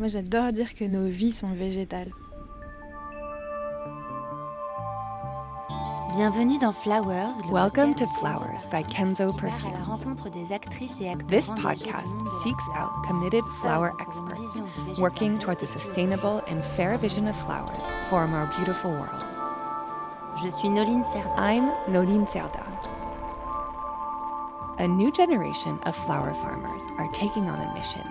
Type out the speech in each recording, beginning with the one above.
Moi, j'adore dire que nos vies sont végétales. Bienvenue dans Flowers. Welcome to Flowers by Kenzo Perfumes. This This podcast seeks out committed flower experts working towards a sustainable and fair vision of flowers for a more beautiful world. Je suis Noline Serda. I'm Nolin Serda. A new generation of flower farmers are taking on a mission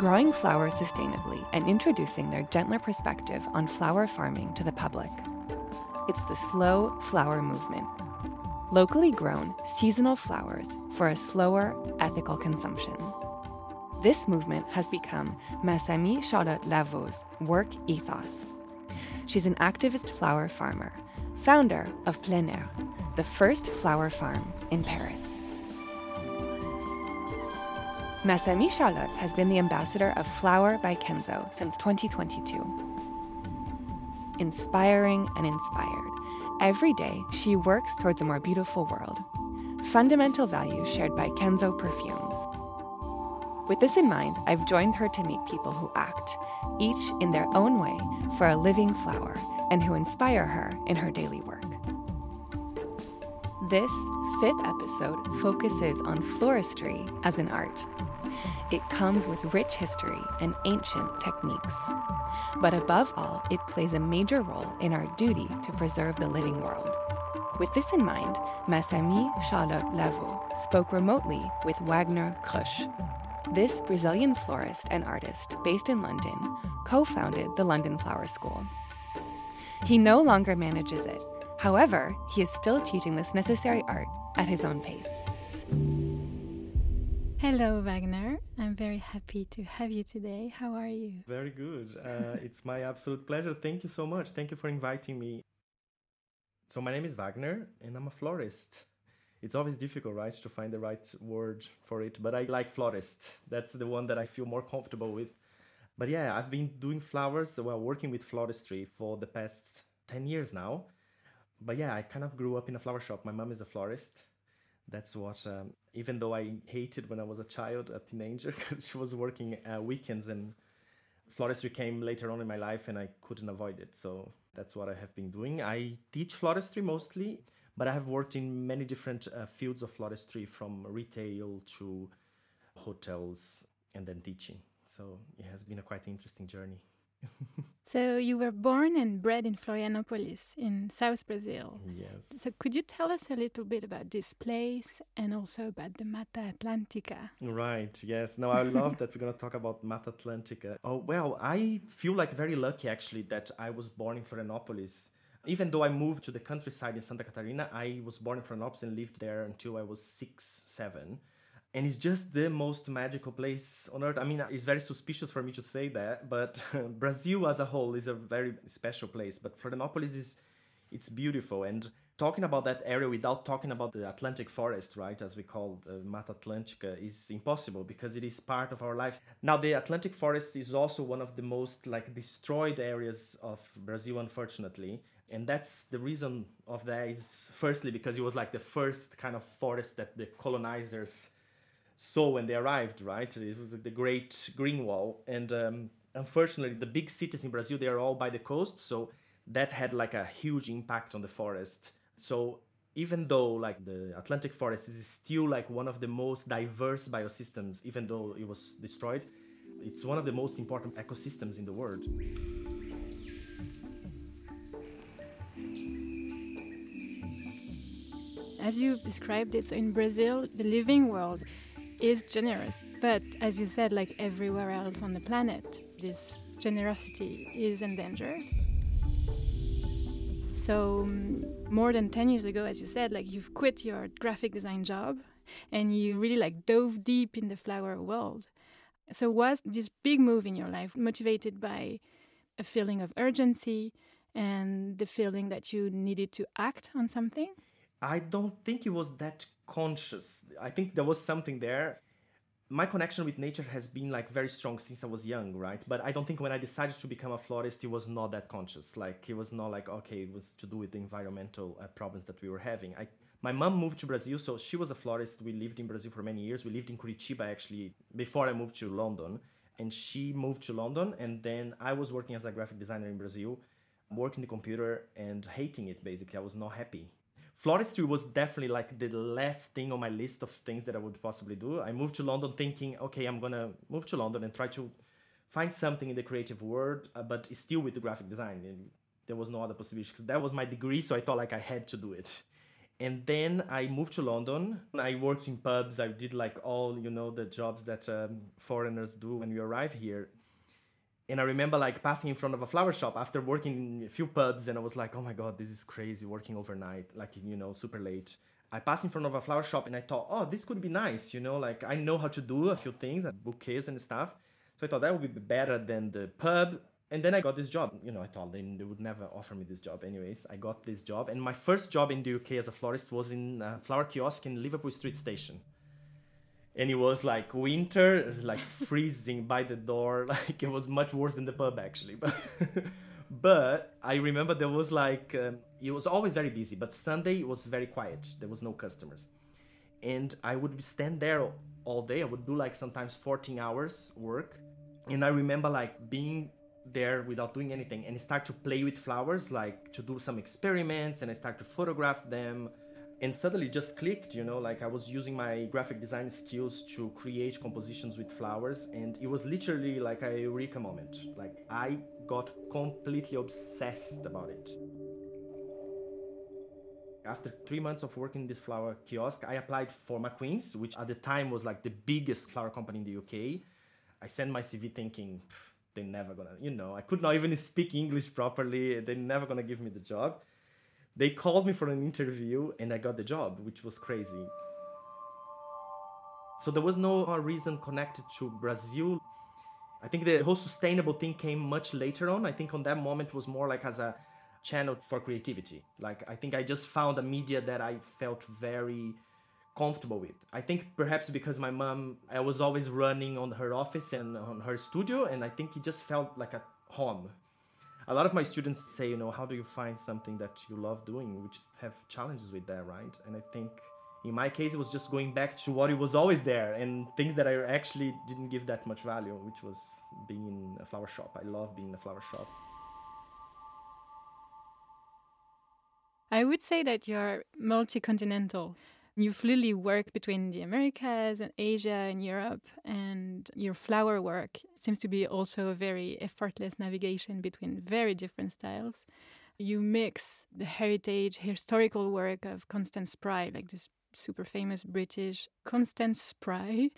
growing flowers sustainably and introducing their gentler perspective on flower farming to the public. It's the slow flower movement. Locally grown, seasonal flowers for a slower, ethical consumption. This movement has become Masami Charlotte Lavault's work ethos. She's an activist flower farmer, founder of Plein Air, the first flower farm in Paris. Masami Charlotte has been the ambassador of Flower by Kenzo since 2022. Inspiring and inspired, every day she works towards a more beautiful world. Fundamental values shared by Kenzo Perfumes. With this in mind, I've joined her to meet people who act, each in their own way, for a living flower and who inspire her in her daily work. This fifth episode focuses on floristry as an art. It comes with rich history and ancient techniques. But above all, it plays a major role in our duty to preserve the living world. With this in mind, Masami Charlotte Lavault spoke remotely with Wagner Krausch. This Brazilian florist and artist based in London co founded the London Flower School. He no longer manages it. However, he is still teaching this necessary art at his own pace. Hello, Wagner. I'm very happy to have you today. How are you? Very good. Uh, it's my absolute pleasure. Thank you so much. Thank you for inviting me. So, my name is Wagner, and I'm a florist. It's always difficult, right, to find the right word for it, but I like florist. That's the one that I feel more comfortable with. But yeah, I've been doing flowers, well, working with floristry for the past 10 years now. But yeah, I kind of grew up in a flower shop. My mom is a florist. That's what, um, even though I hated when I was a child, a teenager, because she was working uh, weekends and floristry came later on in my life and I couldn't avoid it. So that's what I have been doing. I teach floristry mostly, but I have worked in many different uh, fields of floristry from retail to hotels and then teaching. So it has been a quite interesting journey. So, you were born and bred in Florianopolis in South Brazil. Yes. So, could you tell us a little bit about this place and also about the Mata Atlantica? Right, yes. No, I love that we're going to talk about Mata Atlantica. Oh, well, I feel like very lucky actually that I was born in Florianopolis. Even though I moved to the countryside in Santa Catarina, I was born in Florianopolis and lived there until I was six, seven. And it's just the most magical place on earth. I mean, it's very suspicious for me to say that, but Brazil as a whole is a very special place. But Florianopolis is, it's beautiful. And talking about that area without talking about the Atlantic forest, right, as we call the uh, Mata Atlantica, is impossible because it is part of our lives. Now, the Atlantic forest is also one of the most like destroyed areas of Brazil, unfortunately. And that's the reason of that is firstly because it was like the first kind of forest that the colonizers saw when they arrived, right? It was the Great Green Wall, and um, unfortunately, the big cities in Brazil they are all by the coast, so that had like a huge impact on the forest. So even though like the Atlantic forest is still like one of the most diverse biosystems, even though it was destroyed, it's one of the most important ecosystems in the world. As you described it, so in Brazil, the living world is generous. But as you said, like everywhere else on the planet, this generosity is endangered. So, um, more than 10 years ago, as you said, like you've quit your graphic design job and you really like dove deep in the flower world. So, was this big move in your life motivated by a feeling of urgency and the feeling that you needed to act on something? I don't think it was that conscious. I think there was something there. My connection with nature has been like very strong since I was young, right? But I don't think when I decided to become a florist, it was not that conscious. Like it was not like okay, it was to do with the environmental uh, problems that we were having. I my mom moved to Brazil, so she was a florist. We lived in Brazil for many years. We lived in Curitiba actually before I moved to London. and she moved to London. And then I was working as a graphic designer in Brazil, working the computer and hating it basically. I was not happy. Floristry was definitely like the last thing on my list of things that I would possibly do. I moved to London thinking, okay, I'm gonna move to London and try to find something in the creative world, uh, but still with the graphic design. And there was no other possibility because that was my degree, so I thought like I had to do it. And then I moved to London. I worked in pubs. I did like all you know the jobs that um, foreigners do when we arrive here. And I remember like passing in front of a flower shop after working in a few pubs, and I was like, "Oh my god, this is crazy! Working overnight, like you know, super late." I passed in front of a flower shop, and I thought, "Oh, this could be nice," you know, like I know how to do a few things, and bouquets and stuff. So I thought that would be better than the pub. And then I got this job. You know, I thought they, they would never offer me this job. Anyways, I got this job. And my first job in the UK as a florist was in a flower kiosk in Liverpool Street Station. And it was like winter, like freezing by the door. Like it was much worse than the pub actually. But but I remember there was like um, it was always very busy. But Sunday it was very quiet. There was no customers, and I would stand there all day. I would do like sometimes 14 hours work and I remember like being there without doing anything and start to play with flowers, like to do some experiments, and I start to photograph them. And suddenly just clicked, you know, like I was using my graphic design skills to create compositions with flowers, and it was literally like a eureka moment. Like I got completely obsessed about it. After three months of working in this flower kiosk, I applied for McQueen's, which at the time was like the biggest flower company in the UK I sent my CV thinking they're never gonna, you know, I could not even speak English properly. They're never gonna give me the job. They called me for an interview and I got the job, which was crazy. So there was no uh, reason connected to Brazil. I think the whole sustainable thing came much later on. I think on that moment was more like as a channel for creativity. Like I think I just found a media that I felt very comfortable with. I think perhaps because my mom, I was always running on her office and on her studio, and I think it just felt like a home. A lot of my students say, you know, how do you find something that you love doing, which have challenges with that, right? And I think in my case, it was just going back to what it was always there and things that I actually didn't give that much value, which was being in a flower shop. I love being in a flower shop. I would say that you're multi continental. You fluidly work between the Americas and Asia and Europe, and your flower work seems to be also a very effortless navigation between very different styles. You mix the heritage, historical work of Constance Spry, like this super famous British Constance Spry,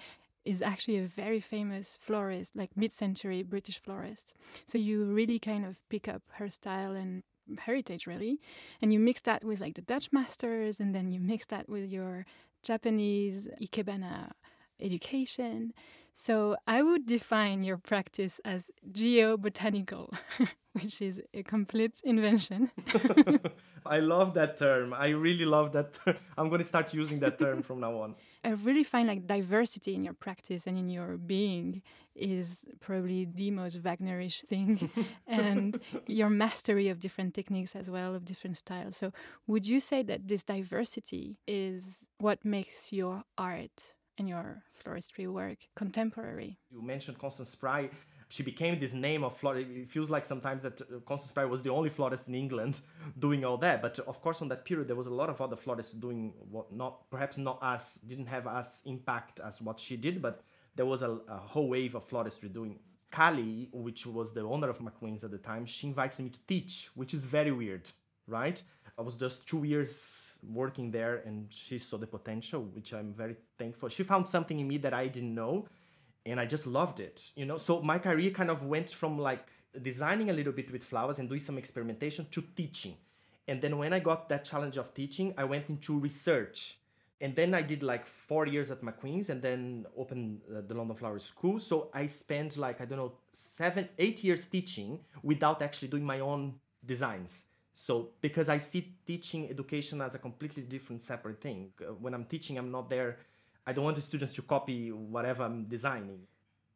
is actually a very famous florist, like mid century British florist. So you really kind of pick up her style and heritage really. And you mix that with like the dutch masters and then you mix that with your japanese ikebana education so i would define your practice as geobotanical which is a complete invention i love that term i really love that term. i'm going to start using that term from now on I really find like diversity in your practice and in your being is probably the most Wagnerish thing, and your mastery of different techniques as well, of different styles. So, would you say that this diversity is what makes your art and your floristry work contemporary? You mentioned Constance Spry she became this name of florist. It feels like sometimes that uh, Constance Spry was the only florist in England doing all that. But of course, on that period, there was a lot of other florists doing what not perhaps not as didn't have as impact as what she did, but there was a, a whole wave of floristry doing. Kally, which was the owner of McQueen's at the time, she invited me to teach, which is very weird, right? I was just two years working there and she saw the potential, which I'm very thankful. She found something in me that I didn't know and I just loved it, you know. So my career kind of went from like designing a little bit with flowers and doing some experimentation to teaching. And then when I got that challenge of teaching, I went into research. And then I did like four years at McQueen's and then opened uh, the London Flower School. So I spent like, I don't know, seven, eight years teaching without actually doing my own designs. So because I see teaching education as a completely different, separate thing. Uh, when I'm teaching, I'm not there I don't want the students to copy whatever I'm designing.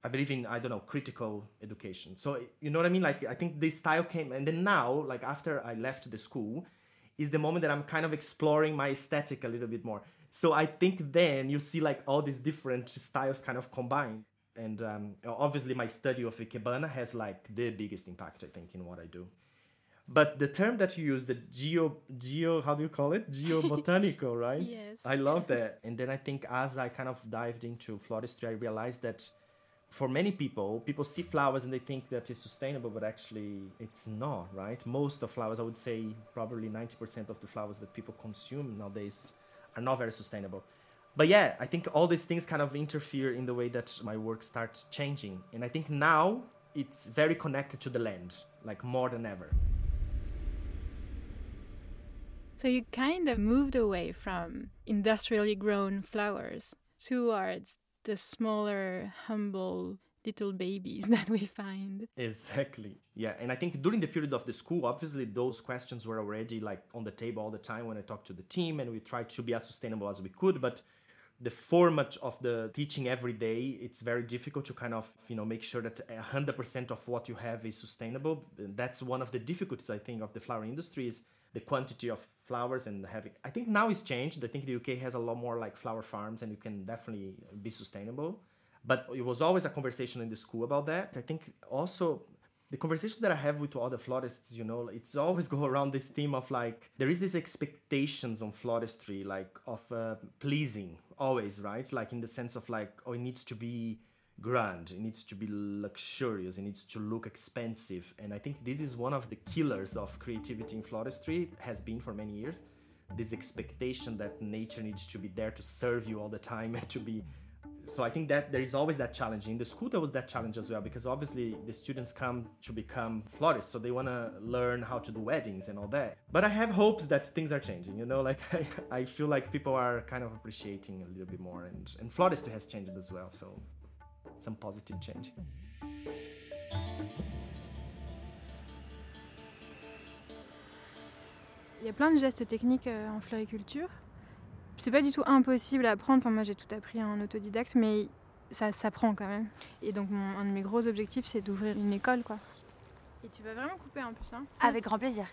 I believe in I don't know critical education. So you know what I mean? Like I think this style came, and then now, like after I left the school, is the moment that I'm kind of exploring my aesthetic a little bit more. So I think then you see like all these different styles kind of combined. And um, obviously, my study of Ikebana has like the biggest impact, I think, in what I do. But the term that you use, the geo, geo, how do you call it? Geobotanical, right? Yes. I love that. And then I think as I kind of dived into floristry, I realized that for many people, people see flowers and they think that it's sustainable, but actually it's not, right? Most of flowers, I would say probably 90% of the flowers that people consume nowadays are not very sustainable. But yeah, I think all these things kind of interfere in the way that my work starts changing. And I think now it's very connected to the land, like more than ever. So you kind of moved away from industrially grown flowers towards the smaller, humble little babies that we find. Exactly. Yeah, and I think during the period of the school, obviously those questions were already like on the table all the time when I talked to the team and we tried to be as sustainable as we could, but the format of the teaching every day it's very difficult to kind of you know make sure that 100% of what you have is sustainable that's one of the difficulties i think of the flower industry is the quantity of flowers and having i think now it's changed. I think the uk has a lot more like flower farms and you can definitely be sustainable. But it was always a conversation in the school about that. I think also the conversation that I have with other florists, you know, it's always go around this theme of like there is these expectations on floristry, like of uh, pleasing, always, right? Like in the sense of like, oh, it needs to be grand, it needs to be luxurious, it needs to look expensive, and I think this is one of the killers of creativity in floristry. Has been for many years. This expectation that nature needs to be there to serve you all the time and to be so I think that there is always that challenge. In the school, there was that challenge as well because obviously the students come to become florists, so they want to learn how to do weddings and all that. But I have hopes that things are changing. You know, like I, I feel like people are kind of appreciating a little bit more, and and floristry has changed as well. So some positive change. Il y a plein de gestes techniques euh, en floriculture. c'est pas du tout impossible à apprendre. Enfin, moi, j'ai tout appris en autodidacte, mais ça s'apprend quand même. Et donc, mon, un de mes gros objectifs, c'est d'ouvrir une école, quoi. Et tu vas vraiment couper en plus, hein Avec grand plaisir.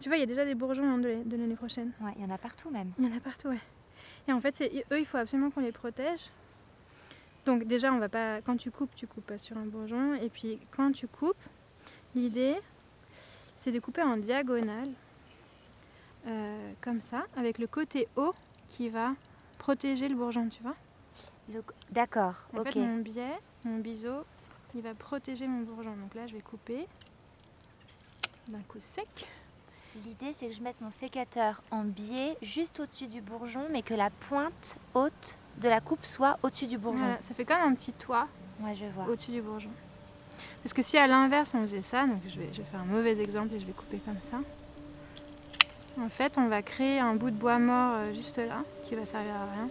Tu vois, il y a déjà des bourgeons hein, de l'année prochaine. Ouais, il y en a partout même. Il y en a partout, ouais. Et en fait, eux, il faut absolument qu'on les protège. Donc déjà, on va pas. Quand tu coupes, tu coupes pas sur un bourgeon. Et puis quand tu coupes, l'idée, c'est de couper en diagonale, euh, comme ça, avec le côté haut qui va protéger le bourgeon, tu vois. D'accord, en fait, mon biais, mon biseau, il va protéger mon bourgeon. Donc là, je vais couper d'un coup sec. L'idée, c'est que je mette mon sécateur en biais juste au-dessus du bourgeon, mais que la pointe haute de la coupe soit au-dessus du bourgeon. Voilà, ça fait comme un petit toit ouais, je vois. au-dessus du bourgeon. Parce que si à l'inverse on faisait ça, donc je vais, je vais faire un mauvais exemple et je vais couper comme ça. En fait, on va créer un bout de bois mort euh, juste là, qui va servir à rien.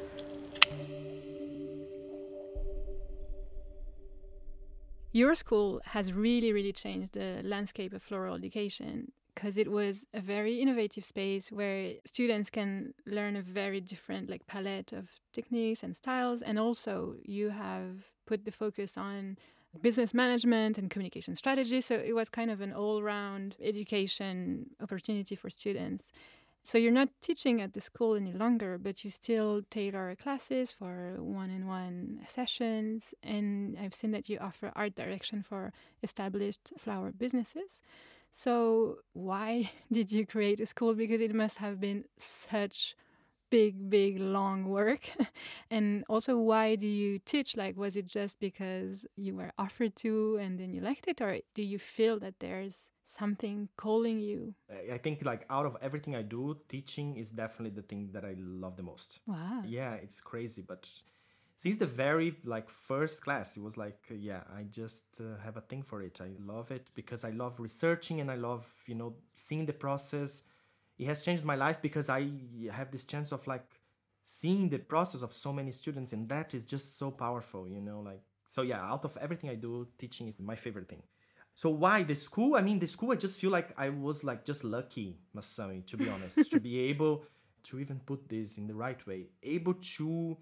Your school has really, really changed the landscape of floral education because it was a very innovative space where students can learn a very different like palette of techniques and styles and also you have put the focus on business management and communication strategy. So it was kind of an all round education opportunity for students. So you're not teaching at the school any longer, but you still tailor classes for one on one sessions. And I've seen that you offer art direction for established flower businesses. So why did you create a school? Because it must have been such big, big, long work? and also, why do you teach? Like, was it just because you were offered to and then you liked it, or do you feel that there's something calling you? I think, like, out of everything I do, teaching is definitely the thing that I love the most. Wow. Yeah, it's crazy, but since the very like first class it was like uh, yeah i just uh, have a thing for it i love it because i love researching and i love you know seeing the process it has changed my life because I have this chance of like seeing the process of so many students, and that is just so powerful, you know. Like, so yeah, out of everything I do, teaching is my favorite thing. So why the school? I mean, the school. I just feel like I was like just lucky, Masami, to be honest, to be able to even put this in the right way, able to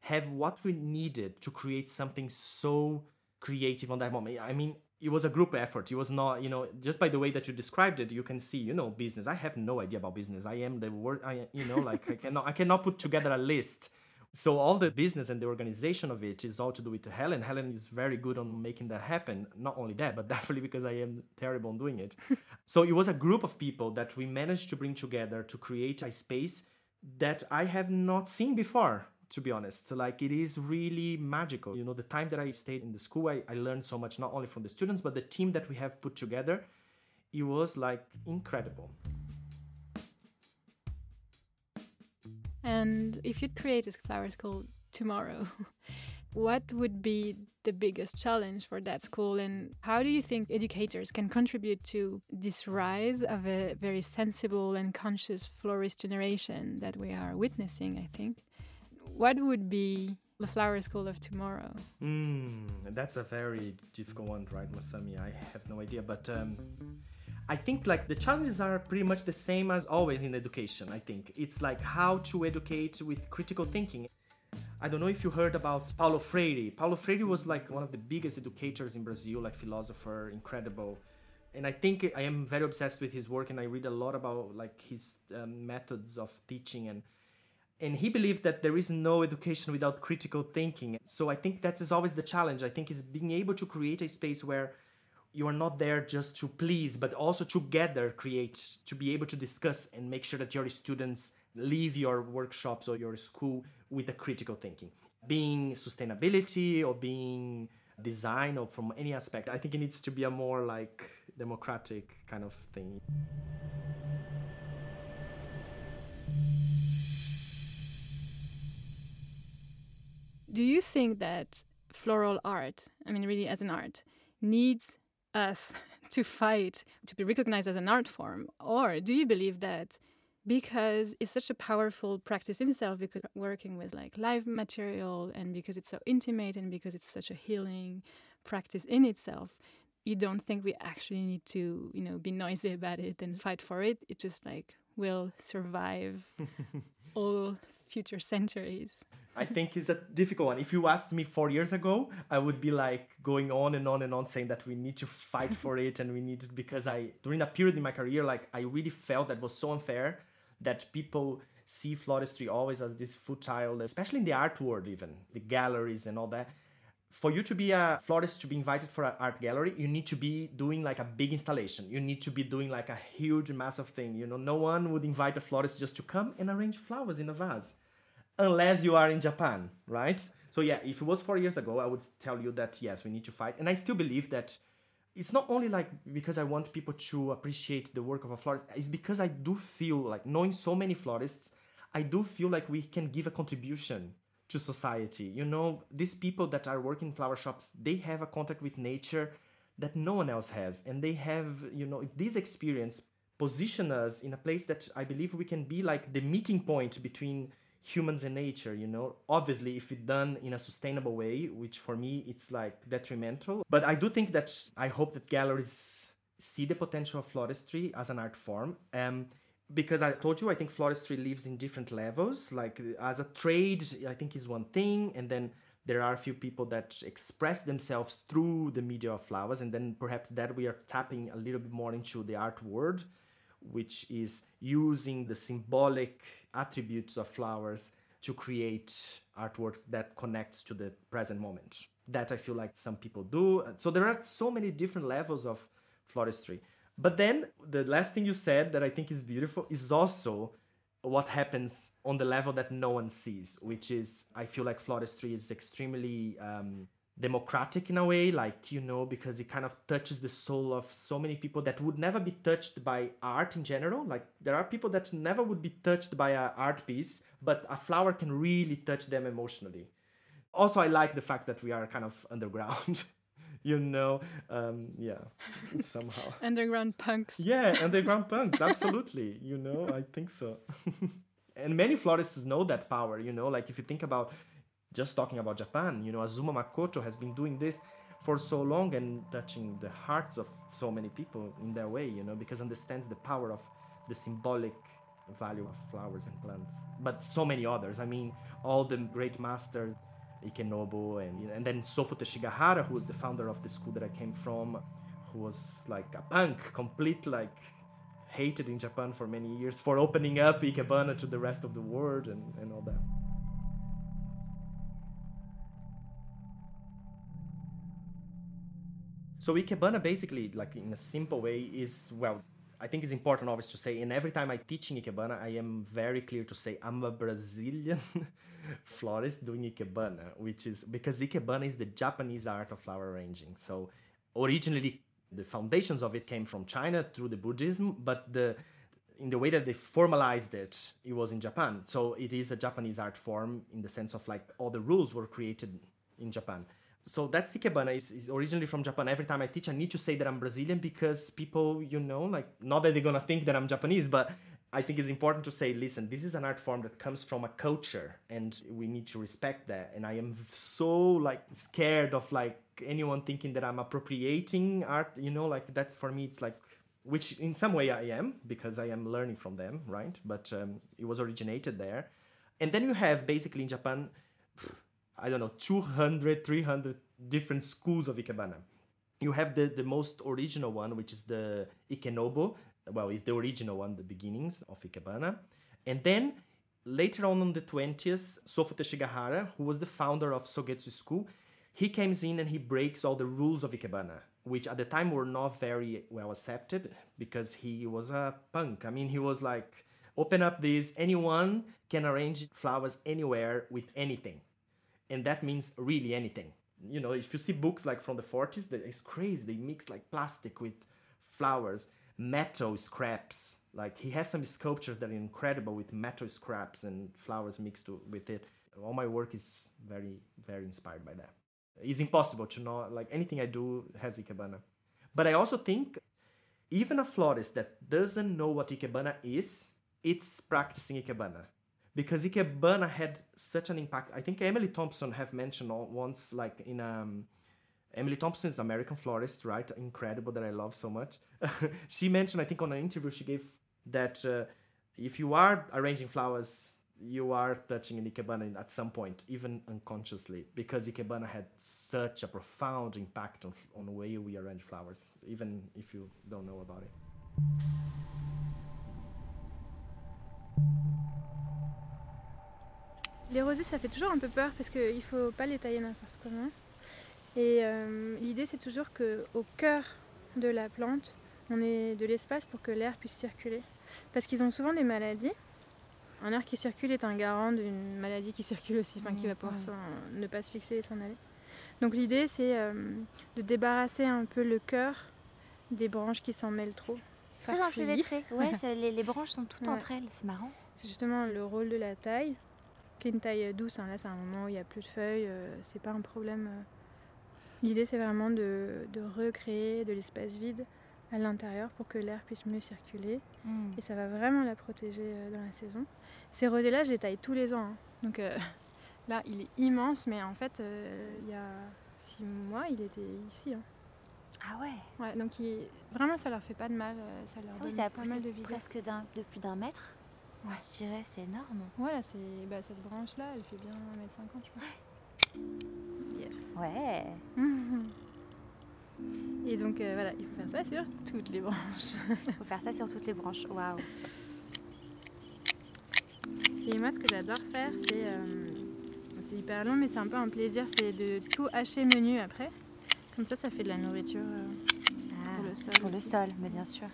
have what we needed to create something so creative on that moment. I mean, it was a group effort. It was not, you know, just by the way that you described it, you can see, you know, business. I have no idea about business. I am the word, I, you know, like I cannot, I cannot put together a list So all the business and the organization of it is all to do with Helen. Helen is very good on making that happen. Not only that, but definitely because I am terrible on doing it. so it was a group of people that we managed to bring together to create a space that I have not seen before to be honest. So like it is really magical. You know, the time that I stayed in the school, I, I learned so much, not only from the students, but the team that we have put together. It was like incredible. And if you'd create a flower school tomorrow, what would be the biggest challenge for that school and how do you think educators can contribute to this rise of a very sensible and conscious florist generation that we are witnessing i think what would be the flower school of tomorrow? Mm, that's a very difficult one, right, Masami? I have no idea, but um, I think like the challenges are pretty much the same as always in education. I think it's like how to educate with critical thinking. I don't know if you heard about Paulo Freire. Paulo Freire was like one of the biggest educators in Brazil, like philosopher, incredible. And I think I am very obsessed with his work, and I read a lot about like his um, methods of teaching and and he believed that there is no education without critical thinking. So i think that is always the challenge. I think is being able to create a space where you are not there just to please but also together create to be able to discuss and make sure that your students leave your workshops or your school with a critical thinking. Being sustainability or being design or from any aspect i think it needs to be a more like democratic kind of thing do you think that floral art, I mean, really as an art, needs us to fight to be recognized as an art form? Or do you believe that because it's such a powerful practice in itself, because working with like live material and because it's so intimate and because it's such a healing practice in itself, you don't think we actually need to, you know, be noisy about it and fight for it? It just like will survive all future centuries? I think it's a difficult one. If you asked me four years ago, I would be like going on and on and on saying that we need to fight for it and we need it because I during a period in my career, like I really felt that was so unfair that people see floristry always as this futile, especially in the art world, even the galleries and all that. For you to be a florist to be invited for an art gallery, you need to be doing like a big installation. You need to be doing like a huge, massive thing. You know, no one would invite a florist just to come and arrange flowers in a vase unless you are in Japan, right? So yeah, if it was four years ago, I would tell you that yes, we need to fight. And I still believe that it's not only like because I want people to appreciate the work of a florist, it's because I do feel like knowing so many florists, I do feel like we can give a contribution to society. You know, these people that are working flower shops, they have a contact with nature that no one else has. And they have, you know, this experience position us in a place that I believe we can be like the meeting point between humans and nature you know obviously if it's done in a sustainable way which for me it's like detrimental but i do think that i hope that galleries see the potential of floristry as an art form um, because i told you i think floristry lives in different levels like as a trade i think is one thing and then there are a few people that express themselves through the media of flowers and then perhaps that we are tapping a little bit more into the art world which is using the symbolic attributes of flowers to create artwork that connects to the present moment. That I feel like some people do. So there are so many different levels of floristry. But then the last thing you said that I think is beautiful is also what happens on the level that no one sees, which is I feel like floristry is extremely um, democratic in a way like you know because it kind of touches the soul of so many people that would never be touched by art in general. Like there are people that never would be touched by an art piece but a flower can really touch them emotionally. Also i like the fact that we are kind of underground you know um yeah somehow underground punks yeah underground punks absolutely you know i think so and many florists know that power you know like if you think about just talking about Japan, you know, Azuma Makoto has been doing this for so long and touching the hearts of so many people in their way, you know, because understands the power of the symbolic value of flowers and plants. But so many others. I mean, all the great masters, Ikenobo and, and then Sofu Teshigahara, who was the founder of the school that I came from, who was like a punk, complete like hated in Japan for many years for opening up Ikebana to the rest of the world and, and all that. So Ikebana basically, like in a simple way, is well I think it's important always to say, and every time I teach in Ikebana, I am very clear to say I'm a Brazilian florist doing Ikebana, which is because Ikebana is the Japanese art of flower arranging. So originally the foundations of it came from China through the Buddhism, but the in the way that they formalized it, it was in Japan. So it is a Japanese art form in the sense of like all the rules were created in Japan. So that's Ikebana is, is originally from Japan. Every time I teach, I need to say that I'm Brazilian because people, you know, like not that they're gonna think that I'm Japanese, but I think it's important to say, listen, this is an art form that comes from a culture and we need to respect that. And I am so like scared of like anyone thinking that I'm appropriating art, you know, like that's for me, it's like, which in some way I am because I am learning from them, right? But um, it was originated there. And then you have basically in Japan, I don't know, 200, 300 different schools of Ikebana. You have the, the most original one, which is the Ikenobo. Well, it's the original one, the beginnings of Ikebana. And then later on in the 20s, Sofu Teshigahara, who was the founder of Sogetsu School, he comes in and he breaks all the rules of Ikebana, which at the time were not very well accepted because he was a punk. I mean, he was like, open up this, anyone can arrange flowers anywhere with anything and that means really anything. You know if you see books like from the 40s it's crazy. They mix like plastic with flowers metal scraps. Like he has some sculptures that are incredible with metal scraps and flowers mixed with it. All my work is very very inspired by that. It's impossible to know like anything i do has ikebana. But i also think even a florist that doesn't know what ikebana is it's practicing ikebana because Ikebana had such an impact. I think Emily Thompson have mentioned once, like in um, Emily Thompson is American florist, right? Incredible that I love so much. she mentioned, I think, on an interview she gave that uh, if you are arranging flowers, you are touching an Ikebana at some point, even unconsciously, because Ikebana had such a profound impact on, on the way we arrange flowers, even if you don't know about it. Les rosés, ça fait toujours un peu peur parce qu'il ne faut pas les tailler n'importe comment. Et euh, l'idée, c'est toujours qu'au cœur de la plante, on ait de l'espace pour que l'air puisse circuler. Parce qu'ils ont souvent des maladies. Un air qui circule est un garant d'une maladie qui circule aussi, enfin qui va pouvoir ne pas se fixer et s'en aller. Donc l'idée, c'est euh, de débarrasser un peu le cœur des branches qui s'en mêlent trop. Très enchevêtré. Ouais, les, les, branches sont toutes entre elles, c'est marrant. C'est justement le rôle de la taille qui une taille douce. Hein. Là, c'est un moment où il n'y a plus de feuilles, euh, c'est pas un problème. Euh. L'idée, c'est vraiment de, recréer de l'espace vide à l'intérieur pour que l'air puisse mieux circuler. Hmm. Et ça va vraiment la protéger euh, dans la saison. Ces rosés-là, je les taille tous les ans. Hein. Donc là, il est immense, mais en fait, il y a six mois, il était ici. Hein. Ah ouais Ouais, donc vraiment, ça leur fait pas de mal. Ça leur donne pas mal de vie. presque de plus d'un mètre Ouais. Je dirais, c'est énorme. Voilà, c'est bah, cette branche-là, elle fait bien 1m50, je pense. Yes. Ouais. Et donc euh, voilà, il faut faire ça sur toutes les branches. Il faut faire ça sur toutes les branches. Waouh. Et moi, ce que j'adore faire, c'est. Euh, c'est hyper long, mais c'est un peu un plaisir, c'est de tout hacher menu après. Comme ça, ça fait de la nourriture euh, ah, pour le sol. Pour le sol, mais bien sûr.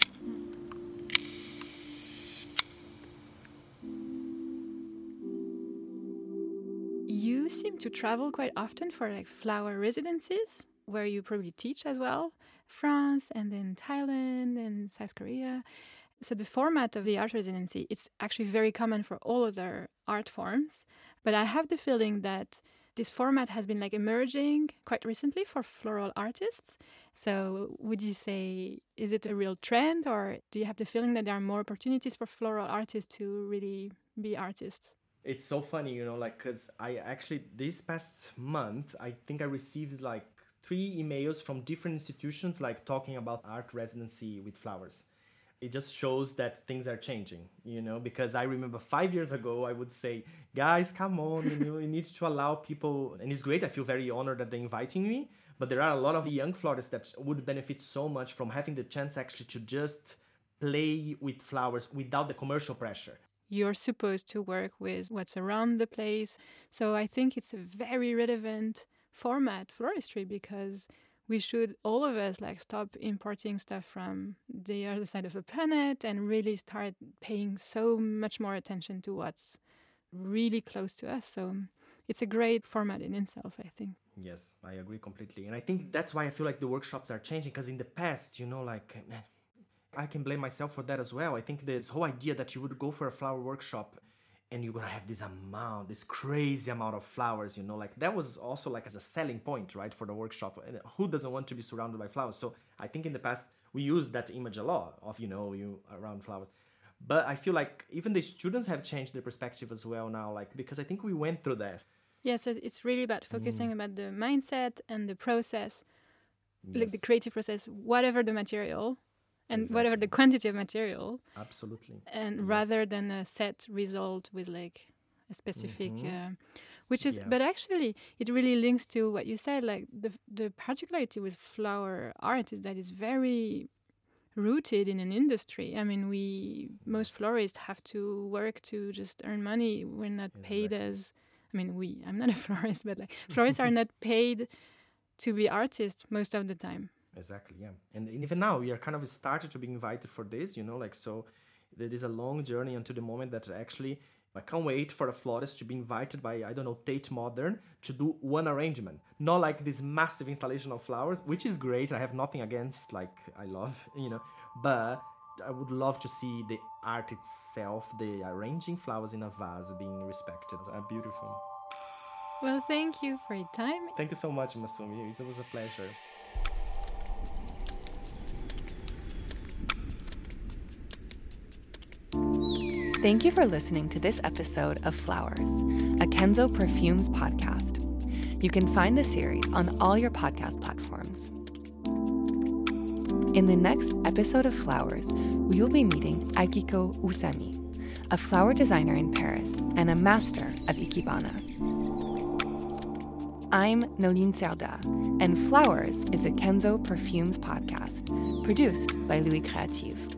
To travel quite often for like flower residencies where you probably teach as well france and then thailand and south korea. So the format of the art residency it's actually very common for all other art forms but i have the feeling that this format has been like emerging quite recently for floral artists. So would you say is it a real trend or do you have the feeling that there are more opportunities for floral artists to really be artists it's so funny, you know, like, cause I actually, this past month, I think I received like three emails from different institutions, like talking about art residency with flowers. It just shows that things are changing, you know, because I remember five years ago, I would say, guys, come on, you know, you need to allow people, and it's great. I feel very honored that they're inviting me, but there are a lot of young florists that would benefit so much from having the chance actually to just play with flowers without the commercial pressure you're supposed to work with what's around the place. So I think it's a very relevant format, floristry, because we should all of us like stop importing stuff from the other side of the planet and really start paying so much more attention to what's really close to us. So it's a great format in itself, I think. Yes, I agree completely. And I think that's why I feel like the workshops are changing because in the past, you know, like I can blame myself for that as well. I think this whole idea that you would go for a flower workshop and you're gonna have this amount, this crazy amount of flowers, you know, like that was also like as a selling point, right, for the workshop. And who doesn't want to be surrounded by flowers? So I think in the past we used that image a lot of, you know, you around flowers. But I feel like even the students have changed their perspective as well now, like because I think we went through that. Yeah, so it's really about focusing Mm. about the mindset and the process, like the creative process, whatever the material and whatever the Exactly. quantity of material, absolutely. and Yes. rather than a set result with like a specific Mhm. uh, which is Yeah. but actually it really links to what you said like the the particularity with flower art is that it's very rooted in an industry i mean we most florists have to work to just earn money we're not paid as i mean we i'm not a florist but like florists are not paid to be artists most of the time Exactly, yeah. And even now, we are kind of started to be invited for this, you know, like so. There is a long journey until the moment that actually I can't wait for a florist to be invited by I don't know Tate Modern to do one arrangement, not like this massive installation of flowers, which is great. I have nothing against, like I love, you know, but I would love to see the art itself, the arranging flowers in a vase being respected. Are beautiful. well thank you for your time Thank you so much, Masami. It was a pleasure. Thank you for listening to this episode of Flowers, a Kenzo Perfumes podcast. You can find the series on all your podcast platforms. In the next episode of Flowers, we will be meeting Akiko Usami, a flower designer in Paris and a master of Ikebana. I'm Nolyne Cerda, and Flowers is a Kenzo Perfumes podcast produced by Louie Creative.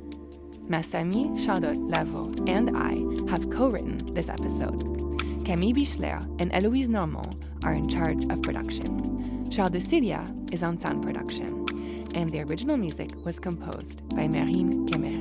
Masami, Charlotte Lavault, and I have co written this episode. Camille Bichler and Eloise Normand are in charge of production. Charles de Cillia is on sound production. And the original music was composed by Marine Quéméré.